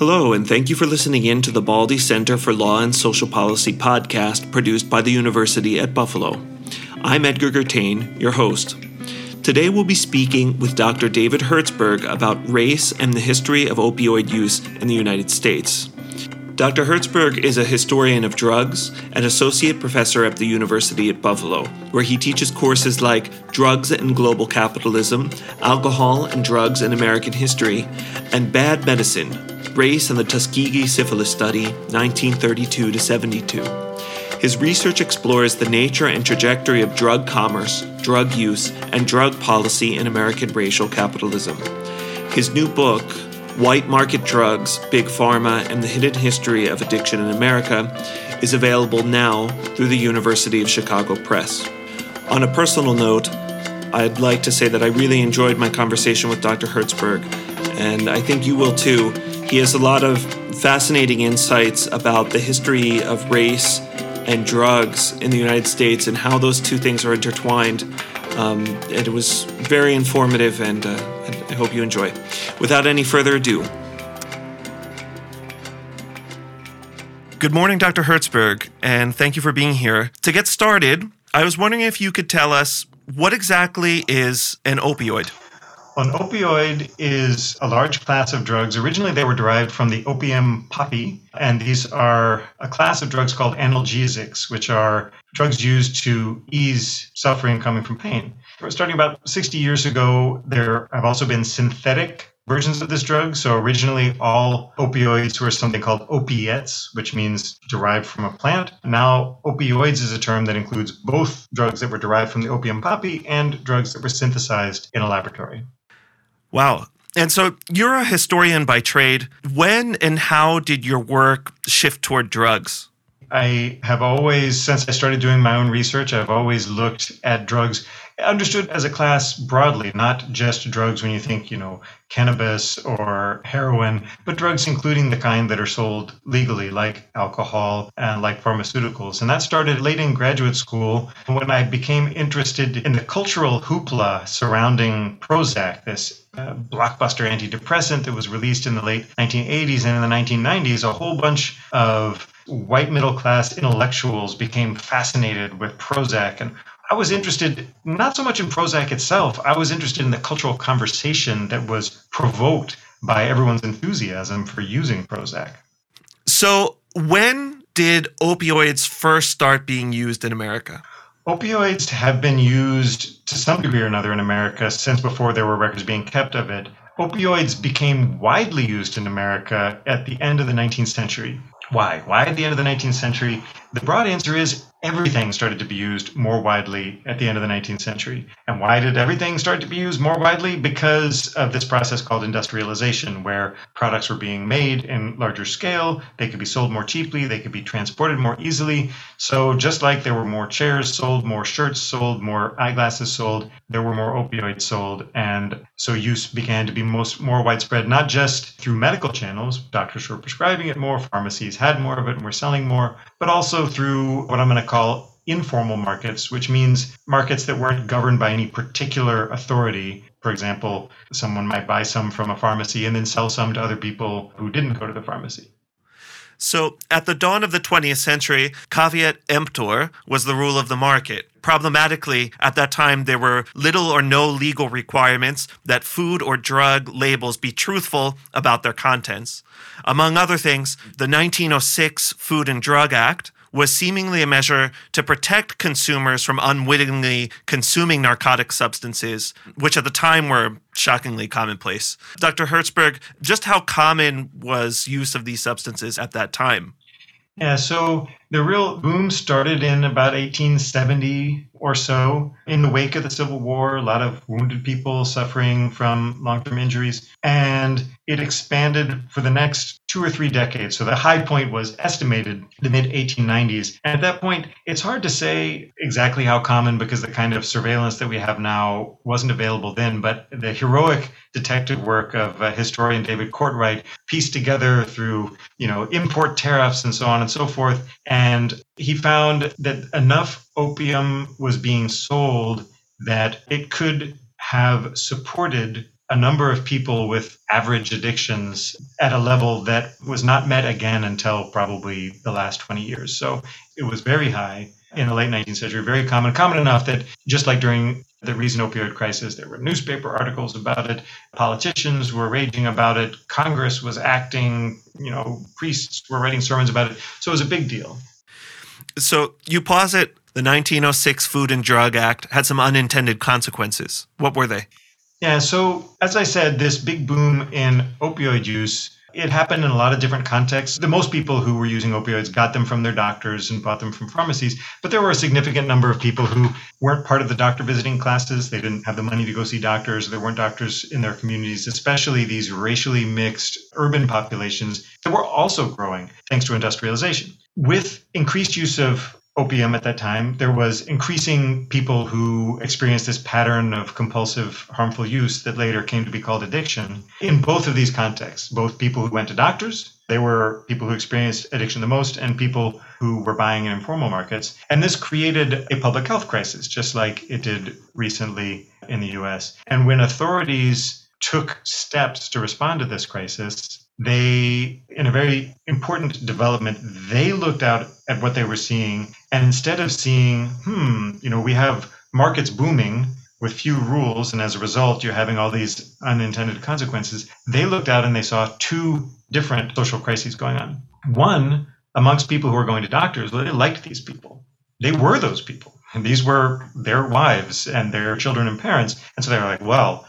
Hello, and thank you for listening in to the Baldy Center for Law and Social Policy podcast produced by the University at Buffalo. I'm Edgar Gertain, your host. Today we'll be speaking with Dr. David Herzberg about race and the history of opioid use in the United States. Dr. Herzberg is a historian of drugs and associate professor at the University at Buffalo, where he teaches courses like Drugs and Global Capitalism, Alcohol and Drugs in American History, and Bad Medicine Race and the Tuskegee Syphilis Study, 1932 to 72. His research explores the nature and trajectory of drug commerce, drug use, and drug policy in American racial capitalism. His new book, White Market Drugs, Big Pharma, and the Hidden History of Addiction in America, is available now through the University of Chicago Press. On a personal note, I'd like to say that I really enjoyed my conversation with Dr. Herzberg, and I think you will too. He has a lot of fascinating insights about the history of race and drugs in the United States and how those two things are intertwined. Um, it was very informative, and uh, hope you enjoy. Without any further ado, Good morning, Dr. Herzberg, and thank you for being here. To get started, I was wondering if you could tell us what exactly is an opioid? An opioid is a large class of drugs. Originally, they were derived from the opium poppy, and these are a class of drugs called analgesics, which are drugs used to ease suffering coming from pain. Starting about 60 years ago, there have also been synthetic versions of this drug. So originally, all opioids were something called opiates, which means derived from a plant. Now, opioids is a term that includes both drugs that were derived from the opium poppy and drugs that were synthesized in a laboratory. Wow. And so you're a historian by trade. When and how did your work shift toward drugs? I have always, since I started doing my own research, I've always looked at drugs understood as a class broadly, not just drugs when you think, you know, cannabis or heroin, but drugs including the kind that are sold legally, like alcohol and like pharmaceuticals. And that started late in graduate school when I became interested in the cultural hoopla surrounding Prozac, this uh, blockbuster antidepressant that was released in the late 1980s and in the 1990s. A whole bunch of white middle class intellectuals became fascinated with Prozac and I was interested not so much in Prozac itself, I was interested in the cultural conversation that was provoked by everyone's enthusiasm for using Prozac. So, when did opioids first start being used in America? Opioids have been used to some degree or another in America since before there were records being kept of it. Opioids became widely used in America at the end of the 19th century. Why? Why at the end of the 19th century? The broad answer is everything started to be used more widely at the end of the 19th century. And why did everything start to be used more widely? Because of this process called industrialization, where products were being made in larger scale, they could be sold more cheaply, they could be transported more easily. So, just like there were more chairs sold, more shirts sold, more eyeglasses sold, there were more opioids sold. And so, use began to be most more widespread, not just through medical channels, doctors were prescribing it more, pharmacies had more of it and were selling more, but also through what I'm going to call informal markets, which means markets that weren't governed by any particular authority. For example, someone might buy some from a pharmacy and then sell some to other people who didn't go to the pharmacy. So, at the dawn of the 20th century, caveat emptor was the rule of the market. Problematically, at that time, there were little or no legal requirements that food or drug labels be truthful about their contents. Among other things, the 1906 Food and Drug Act was seemingly a measure to protect consumers from unwittingly consuming narcotic substances, which at the time were shockingly commonplace. Dr. Herzberg, just how common was use of these substances at that time? Yeah, so the real boom started in about 1870 or so in the wake of the Civil War, a lot of wounded people suffering from long term injuries. And it expanded for the next two or three decades. So the high point was estimated the mid 1890s. And at that point, it's hard to say exactly how common because the kind of surveillance that we have now wasn't available then. But the heroic detective work of uh, historian David Courtwright pieced together through, you know, import tariffs and so on and so forth. And he found that enough opium was being sold that it could have supported a number of people with average addictions at a level that was not met again until probably the last 20 years. So it was very high in the late 19th century, very common, common enough that just like during the recent opioid crisis, there were newspaper articles about it, politicians were raging about it, Congress was acting, you know, priests were writing sermons about it. So it was a big deal. So you posit the 1906 Food and Drug Act had some unintended consequences. What were they? Yeah, so as I said, this big boom in opioid use, it happened in a lot of different contexts. The most people who were using opioids got them from their doctors and bought them from pharmacies, but there were a significant number of people who weren't part of the doctor visiting classes. They didn't have the money to go see doctors. There weren't doctors in their communities, especially these racially mixed urban populations that were also growing thanks to industrialization. With increased use of opium at that time, there was increasing people who experienced this pattern of compulsive, harmful use that later came to be called addiction. In both of these contexts, both people who went to doctors, they were people who experienced addiction the most, and people who were buying in informal markets. And this created a public health crisis, just like it did recently in the US. And when authorities took steps to respond to this crisis, they, in a very important development, they looked out at what they were seeing. And instead of seeing, hmm, you know, we have markets booming with few rules, and as a result, you're having all these unintended consequences, they looked out and they saw two different social crises going on. One, amongst people who were going to doctors, they liked these people. They were those people. And these were their wives and their children and parents. And so they were like, well,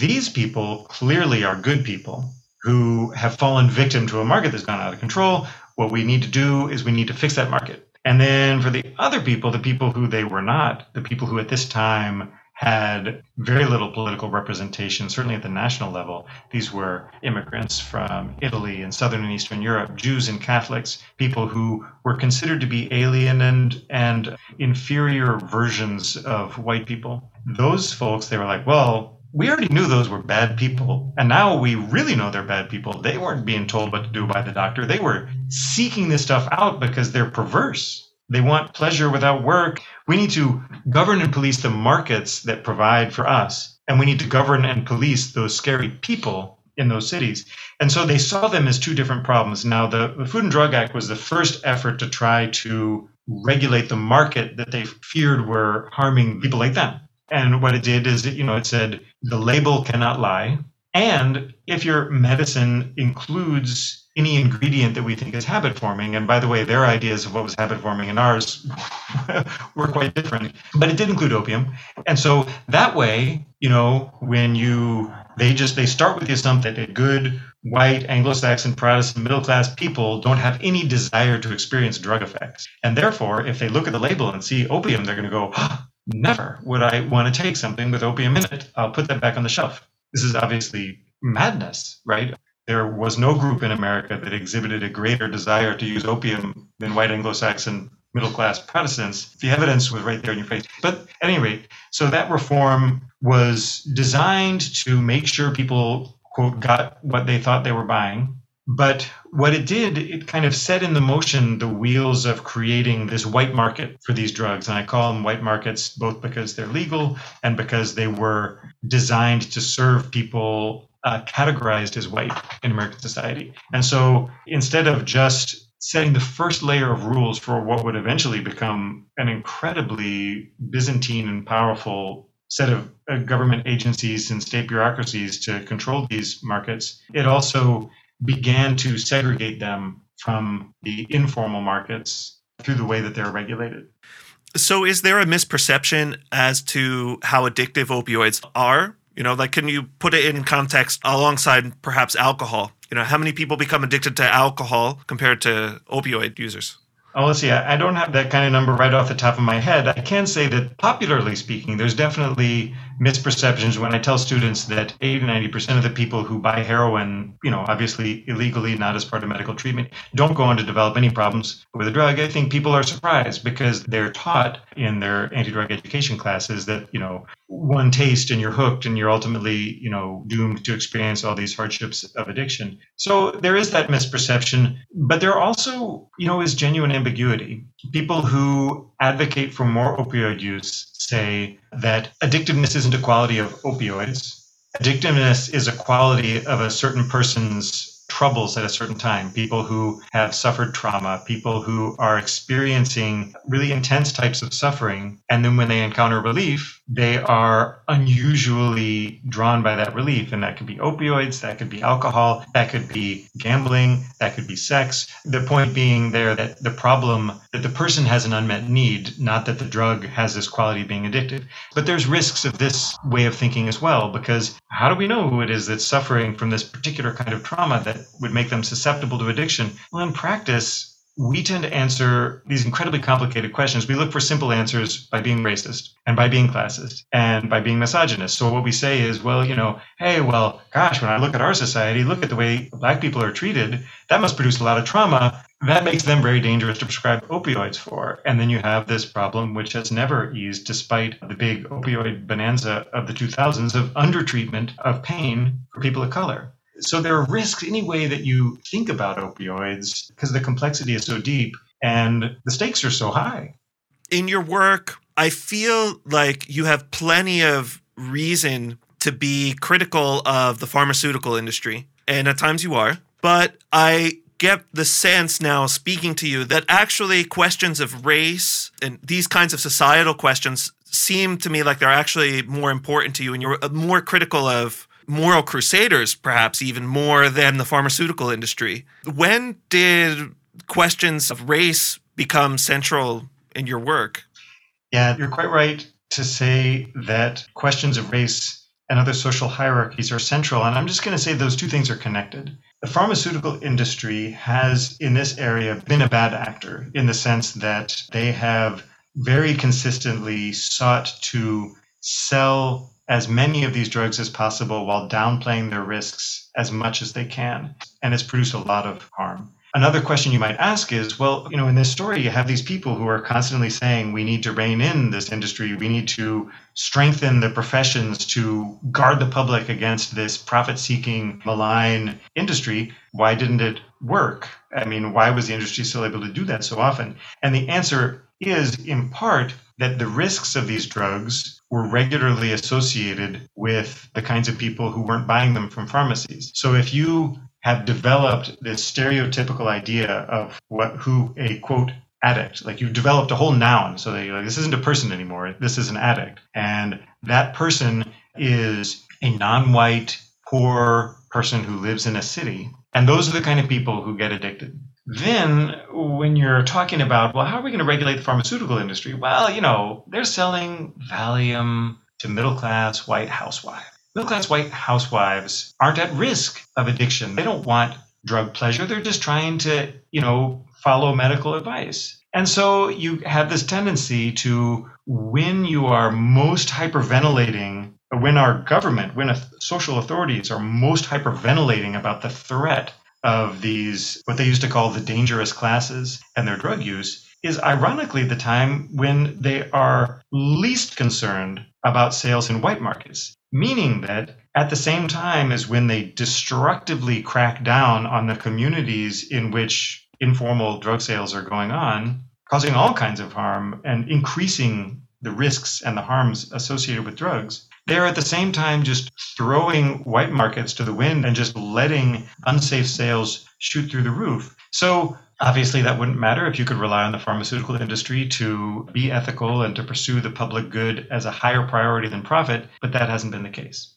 these people clearly are good people who have fallen victim to a market that's gone out of control. What we need to do is we need to fix that market. And then for the other people, the people who they were not, the people who at this time had very little political representation, certainly at the national level. These were immigrants from Italy and Southern and Eastern Europe, Jews and Catholics, people who were considered to be alien and, and inferior versions of white people. Those folks, they were like, well, we already knew those were bad people. And now we really know they're bad people. They weren't being told what to do by the doctor. They were seeking this stuff out because they're perverse. They want pleasure without work. We need to govern and police the markets that provide for us. And we need to govern and police those scary people in those cities. And so they saw them as two different problems. Now, the, the Food and Drug Act was the first effort to try to regulate the market that they feared were harming people like them. And what it did is, it, you know, it said the label cannot lie. And if your medicine includes any ingredient that we think is habit forming, and by the way, their ideas of what was habit forming and ours were quite different, but it did include opium. And so that way, you know, when you, they just, they start with the assumption that good white Anglo-Saxon Protestant middle class people don't have any desire to experience drug effects. And therefore, if they look at the label and see opium, they're going to go, oh, Never would I want to take something with opium in it. I'll put that back on the shelf. This is obviously madness, right? There was no group in America that exhibited a greater desire to use opium than white Anglo Saxon middle class Protestants. The evidence was right there in your face. But at any rate, so that reform was designed to make sure people, quote, got what they thought they were buying but what it did, it kind of set in the motion the wheels of creating this white market for these drugs. And I call them white markets both because they're legal and because they were designed to serve people uh, categorized as white in American society. And so instead of just setting the first layer of rules for what would eventually become an incredibly Byzantine and powerful set of uh, government agencies and state bureaucracies to control these markets, it also began to segregate them from the informal markets through the way that they're regulated. So, is there a misperception as to how addictive opioids are? You know, like, can you put it in context alongside perhaps alcohol? You know, how many people become addicted to alcohol compared to opioid users? Oh, let's see. I don't have that kind of number right off the top of my head. I can say that, popularly speaking, there's definitely misperceptions when I tell students that 80 90% of the people who buy heroin, you know, obviously illegally, not as part of medical treatment, don't go on to develop any problems with the drug. I think people are surprised because they're taught in their anti drug education classes that, you know, one taste and you're hooked and you're ultimately, you know, doomed to experience all these hardships of addiction. So there is that misperception, but there also, you know, is genuine ambiguity. People who advocate for more opioid use say that addictiveness isn't a quality of opioids. Addictiveness is a quality of a certain person's troubles at a certain time, people who have suffered trauma, people who are experiencing really intense types of suffering. And then when they encounter relief, they are unusually drawn by that relief. And that could be opioids, that could be alcohol, that could be gambling, that could be sex. The point being there that the problem that the person has an unmet need, not that the drug has this quality of being addictive. But there's risks of this way of thinking as well, because how do we know who it is that's suffering from this particular kind of trauma that would make them susceptible to addiction? Well, in practice, we tend to answer these incredibly complicated questions. We look for simple answers by being racist and by being classist and by being misogynist. So what we say is, well, you know, hey, well, gosh, when I look at our society, look at the way black people are treated, that must produce a lot of trauma. That makes them very dangerous to prescribe opioids for. And then you have this problem, which has never eased despite the big opioid bonanza of the 2000s of undertreatment of pain for people of color. So there are risks any way that you think about opioids because the complexity is so deep and the stakes are so high. In your work, I feel like you have plenty of reason to be critical of the pharmaceutical industry, and at times you are. But I get the sense now, speaking to you, that actually questions of race and these kinds of societal questions seem to me like they're actually more important to you, and you're uh, more critical of moral crusaders, perhaps even more than the pharmaceutical industry. When did questions of race become central in your work? Yeah, you're quite right to say that questions of race and other social hierarchies are central. And I'm just going to say those two things are connected. The pharmaceutical industry has, in this area, been a bad actor in the sense that they have very consistently sought to sell as many of these drugs as possible while downplaying their risks as much as they can. And it's produced a lot of harm. Another question you might ask is well, you know, in this story, you have these people who are constantly saying we need to rein in this industry, we need to strengthen the professions to guard the public against this profit seeking, malign industry. Why didn't it work? I mean, why was the industry still able to do that so often? And the answer is in part that the risks of these drugs were regularly associated with the kinds of people who weren't buying them from pharmacies. So if you have developed this stereotypical idea of what who a quote addict like you've developed a whole noun so that you're like this isn't a person anymore this is an addict and that person is a non-white poor person who lives in a city and those are the kind of people who get addicted then, when you're talking about, well, how are we going to regulate the pharmaceutical industry? Well, you know, they're selling Valium to middle class white housewives. Middle class white housewives aren't at risk of addiction. They don't want drug pleasure. They're just trying to, you know, follow medical advice. And so you have this tendency to, when you are most hyperventilating, when our government, when social authorities are most hyperventilating about the threat of these, what they used to call the dangerous classes and their drug use, is ironically the time when they are least concerned about sales in white markets. Meaning that at the same time as when they destructively crack down on the communities in which informal drug sales are going on, causing all kinds of harm and increasing the risks and the harms associated with drugs, they're at the same time just throwing white markets to the wind and just letting unsafe sales shoot through the roof. So obviously that wouldn't matter if you could rely on the pharmaceutical industry to be ethical and to pursue the public good as a higher priority than profit, but that hasn't been the case.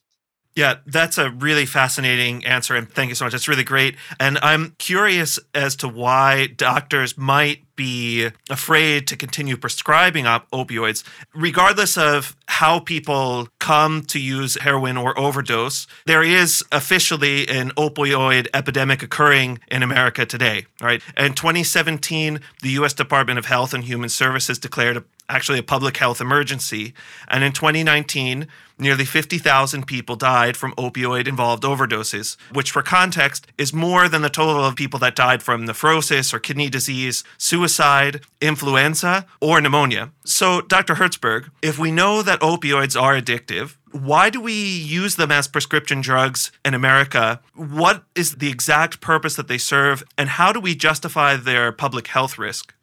Yeah, that's a really fascinating answer. And thank you so much. That's really great. And I'm curious as to why doctors might be afraid to continue prescribing op- opioids, regardless of how people come to use heroin or overdose. There is officially an opioid epidemic occurring in America today. Right. In 2017, the U.S. Department of Health and Human Services declared actually a public health emergency. And in 2019, nearly 50,000 people died from opioid involved overdoses, which, for context, is more than the total of people that died from nephrosis or kidney disease, suicide, influenza, or pneumonia. So, Dr. Herzberg, if we know that opioids are addictive, why do we use them as prescription drugs in America? What is the exact purpose that they serve, and how do we justify their public health risk?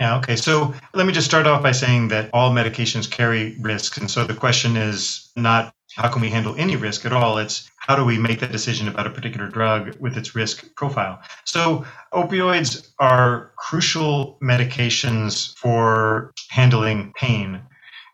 Yeah, okay. So let me just start off by saying that all medications carry risks. And so the question is not how can we handle any risk at all? It's how do we make that decision about a particular drug with its risk profile? So opioids are crucial medications for handling pain.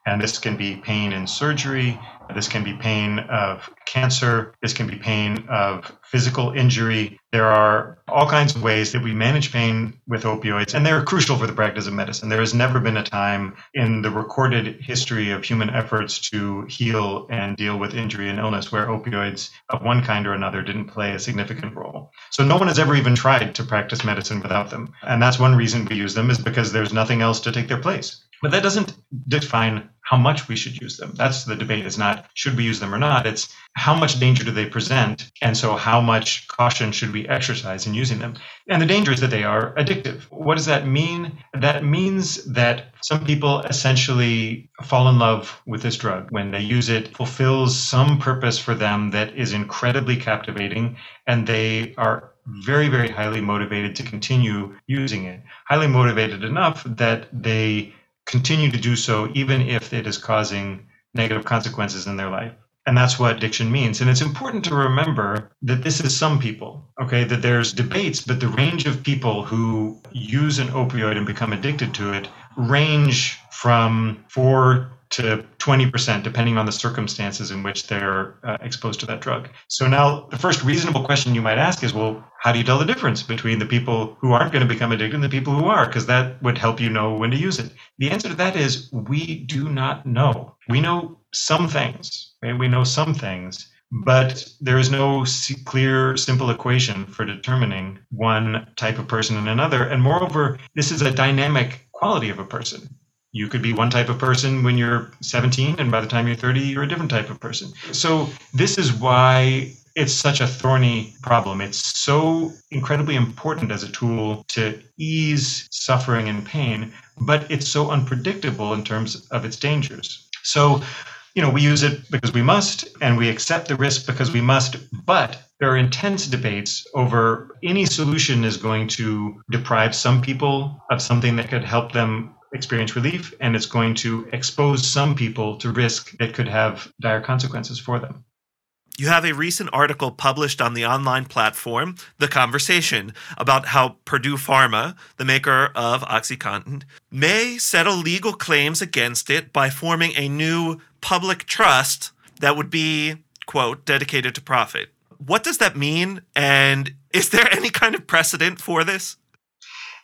And this can be pain in surgery, this can be pain of cancer. This can be pain of physical injury. There are all kinds of ways that we manage pain with opioids, and they're crucial for the practice of medicine. There has never been a time in the recorded history of human efforts to heal and deal with injury and illness where opioids of one kind or another didn't play a significant role. So no one has ever even tried to practice medicine without them. And that's one reason we use them is because there's nothing else to take their place. But that doesn't define how much we should use them. That's the debate. It's not should we use them or not. It's how much danger do they present? And so how much caution should we exercise in using them? And the danger is that they are addictive. What does that mean? That means that some people essentially fall in love with this drug. When they use it, fulfills some purpose for them that is incredibly captivating, and they are very, very highly motivated to continue using it. Highly motivated enough that they continue to do so even if it is causing negative consequences in their life. And that's what addiction means. And it's important to remember that this is some people, okay? That there's debates, but the range of people who use an opioid and become addicted to it range from four to 20%, depending on the circumstances in which they're uh, exposed to that drug. So now the first reasonable question you might ask is, well, how do you tell the difference between the people who aren't going to become addicted and the people who are? Because that would help you know when to use it. The answer to that is we do not know. We know some things, right? We know some things, but there is no clear, simple equation for determining one type of person and another. And moreover, this is a dynamic quality of a person you could be one type of person when you're 17 and by the time you're 30 you're a different type of person so this is why it's such a thorny problem it's so incredibly important as a tool to ease suffering and pain but it's so unpredictable in terms of its dangers so you know we use it because we must and we accept the risk because we must but there are intense debates over any solution is going to deprive some people of something that could help them experience relief and it's going to expose some people to risk that could have dire consequences for them. You have a recent article published on the online platform, The Conversation, about how Purdue Pharma, the maker of OxyContin, may settle legal claims against it by forming a new public trust that would be, quote, dedicated to profit. What does that mean? And is there any kind of precedent for this?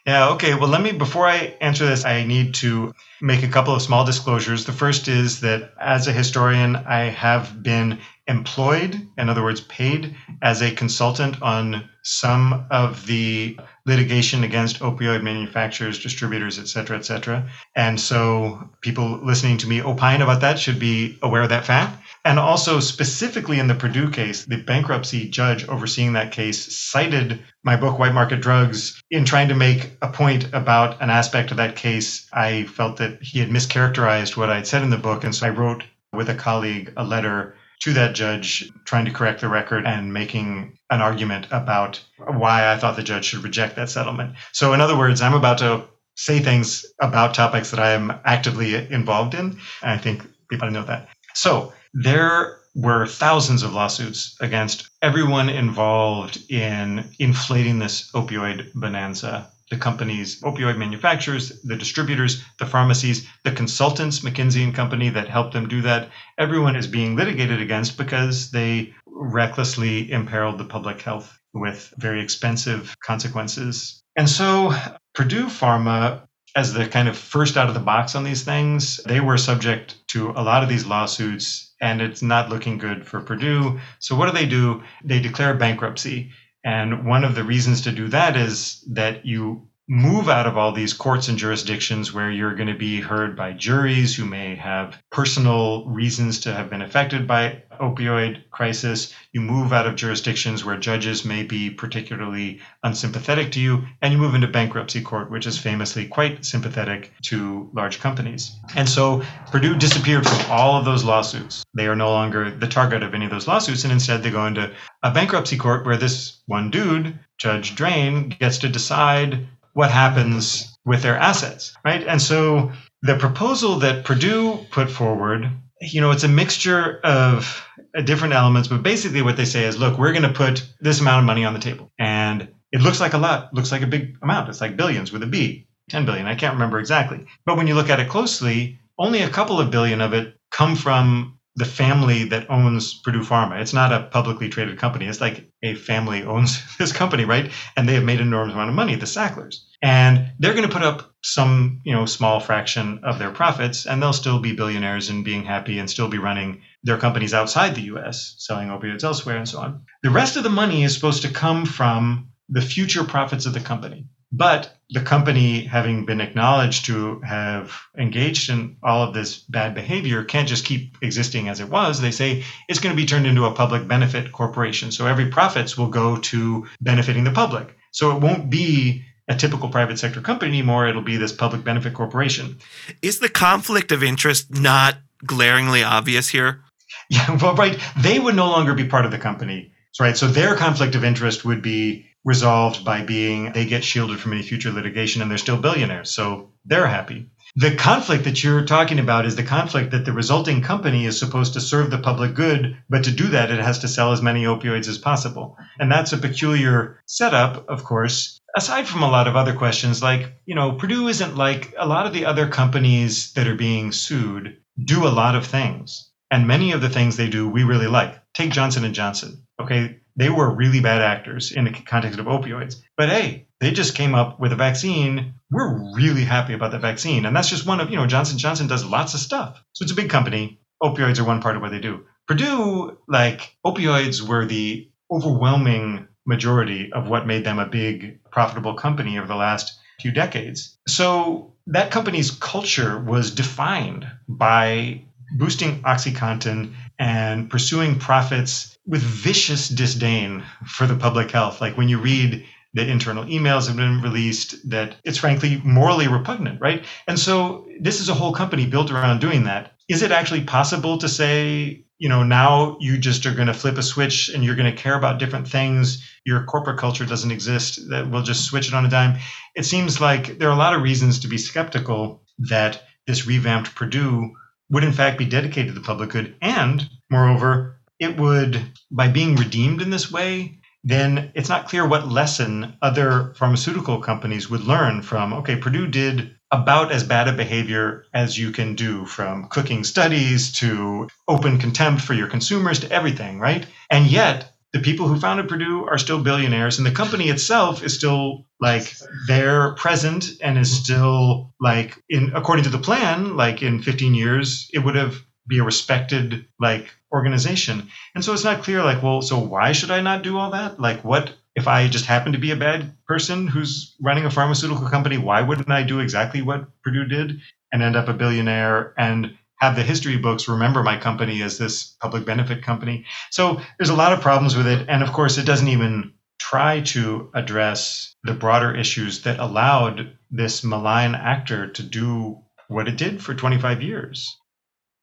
Yeah, okay. Well, let me, before I answer this, I need to make a couple of small disclosures. The first is that as a historian, I have been employed, in other words, paid as a consultant on some of the litigation against opioid manufacturers, distributors, et cetera, et cetera. And so people listening to me opine about that should be aware of that fact. And also, specifically in the Purdue case, the bankruptcy judge overseeing that case cited my book, White Market Drugs, in trying to make a point about an aspect of that case. I felt that he had mischaracterized what I had said in the book. And so I wrote with a colleague a letter to that judge trying to correct the record and making an argument about why I thought the judge should reject that settlement. So, in other words, I'm about to say things about topics that I am actively involved in. And I think people know that. So, there were thousands of lawsuits against everyone involved in inflating this opioid bonanza the companies, opioid manufacturers, the distributors, the pharmacies, the consultants, McKinsey and Company that helped them do that. Everyone is being litigated against because they recklessly imperiled the public health with very expensive consequences. And so Purdue Pharma as the kind of first out of the box on these things, they were subject to a lot of these lawsuits, and it's not looking good for Purdue. So, what do they do? They declare bankruptcy. And one of the reasons to do that is that you move out of all these courts and jurisdictions where you're going to be heard by juries who may have personal reasons to have been affected by opioid crisis. You move out of jurisdictions where judges may be particularly unsympathetic to you, and you move into bankruptcy court, which is famously quite sympathetic to large companies. And so Purdue disappeared from all of those lawsuits. They are no longer the target of any of those lawsuits, and instead they go into a bankruptcy court where this one dude, Judge Drain, gets to decide what happens with their assets, right? And so the proposal that Purdue put forward, you know, it's a mixture of different elements, but basically what they say is, look, we're going to put this amount of money on the table. And it looks like a lot, looks like a big amount. It's like billions with a B, 10 billion. I can't remember exactly. But when you look at it closely, only a couple of billion of it come from the family that owns Purdue Pharma. It's not a publicly traded company. It's like a family owns this company, right? And they have made an enormous amount of money, the Sacklers. And they're going to put up some, you know, small fraction of their profits, and they'll still be billionaires and being happy and still be running their companies outside the US, selling opioids elsewhere and so on. The rest of the money is supposed to come from the future profits of the company. But the company, having been acknowledged to have engaged in all of this bad behavior, can't just keep existing as it was. They say it's going to be turned into a public benefit corporation. So every profits will go to benefiting the public. So it won't be a typical private sector company anymore. It'll be this public benefit corporation. Is the conflict of interest not glaringly obvious here? Yeah, well, right. They would no longer be part of the company. Right. So their conflict of interest would be resolved by being they get shielded from any future litigation and they're still billionaires. So they're happy. The conflict that you're talking about is the conflict that the resulting company is supposed to serve the public good, but to do that, it has to sell as many opioids as possible. And that's a peculiar setup, of course, aside from a lot of other questions like, you know, Purdue isn't like a lot of the other companies that are being sued do a lot of things. And many of the things they do, we really like. Take Johnson and Johnson. Okay, they were really bad actors in the context of opioids. But hey, they just came up with a vaccine. We're really happy about the vaccine. And that's just one of, you know, Johnson Johnson does lots of stuff. So it's a big company. Opioids are one part of what they do. Purdue, like opioids were the overwhelming majority of what made them a big profitable company over the last few decades. So that company's culture was defined by boosting OxyContin and pursuing profits with vicious disdain for the public health. Like when you read that internal emails have been released, that it's frankly morally repugnant, right? And so this is a whole company built around doing that. Is it actually possible to say, you know, now you just are going to flip a switch and you're going to care about different things? Your corporate culture doesn't exist, that we'll just switch it on a dime. It seems like there are a lot of reasons to be skeptical that this revamped Purdue would in fact be dedicated to the public good. And moreover, it would, by being redeemed in this way, then it's not clear what lesson other pharmaceutical companies would learn from, okay, Purdue did about as bad a behavior as you can do from cooking studies to open contempt for your consumers to everything, right? And yet, the people who founded Purdue are still billionaires, and the company itself is still like they're present and is still like in according to the plan, like in 15 years, it would have be a respected like organization. And so it's not clear like, well, so why should I not do all that? Like what if I just happen to be a bad person who's running a pharmaceutical company, why wouldn't I do exactly what Purdue did and end up a billionaire and have the history books remember my company as this public benefit company. So there's a lot of problems with it. And of course, it doesn't even try to address the broader issues that allowed this malign actor to do what it did for 25 years.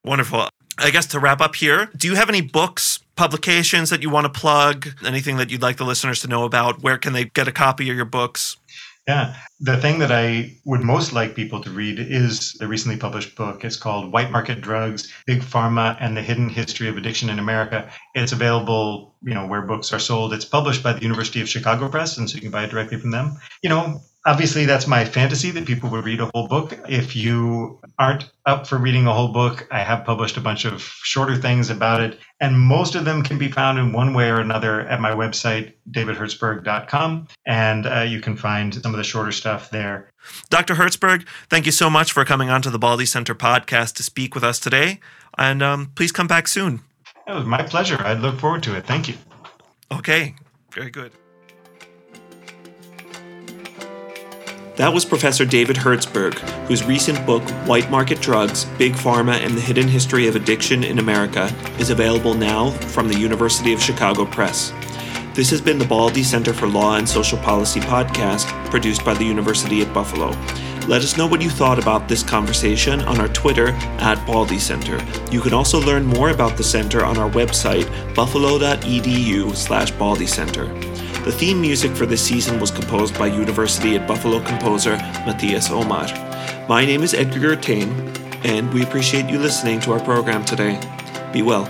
Wonderful. I guess to wrap up here, do you have any books, publications that you want to plug? Anything that you'd like the listeners to know about? Where can they get a copy of your books? Yeah. The thing that I would most like people to read is the recently published book. It's called White Market Drugs, Big Pharma and the Hidden History of Addiction in America. It's available, you know, where books are sold. It's published by the University of Chicago Press, and so you can buy it directly from them. You know, obviously that's my fantasy that people would read a whole book. If you aren't up for reading a whole book, I have published a bunch of shorter things about it, and most of them can be found in one way or another at my website, davidherzberg.com, and uh, you can find some of the shorter stuff there. Dr. Herzberg, thank you so much for coming on to the Baldy Center podcast to speak with us today, and um, please come back soon. It was my pleasure. I look forward to it. Thank you. Okay, very good. That was Professor David Herzberg, whose recent book, White Market Drugs Big Pharma and the Hidden History of Addiction in America, is available now from the University of Chicago Press. This has been the Baldy Center for Law and Social Policy podcast, produced by the University at Buffalo. Let us know what you thought about this conversation on our Twitter at Baldy Center. You can also learn more about the center on our website, buffalo.edu slash Baldy Center. The theme music for this season was composed by University at Buffalo composer Matthias Omar. My name is Edgar Gertain, and we appreciate you listening to our program today. Be well.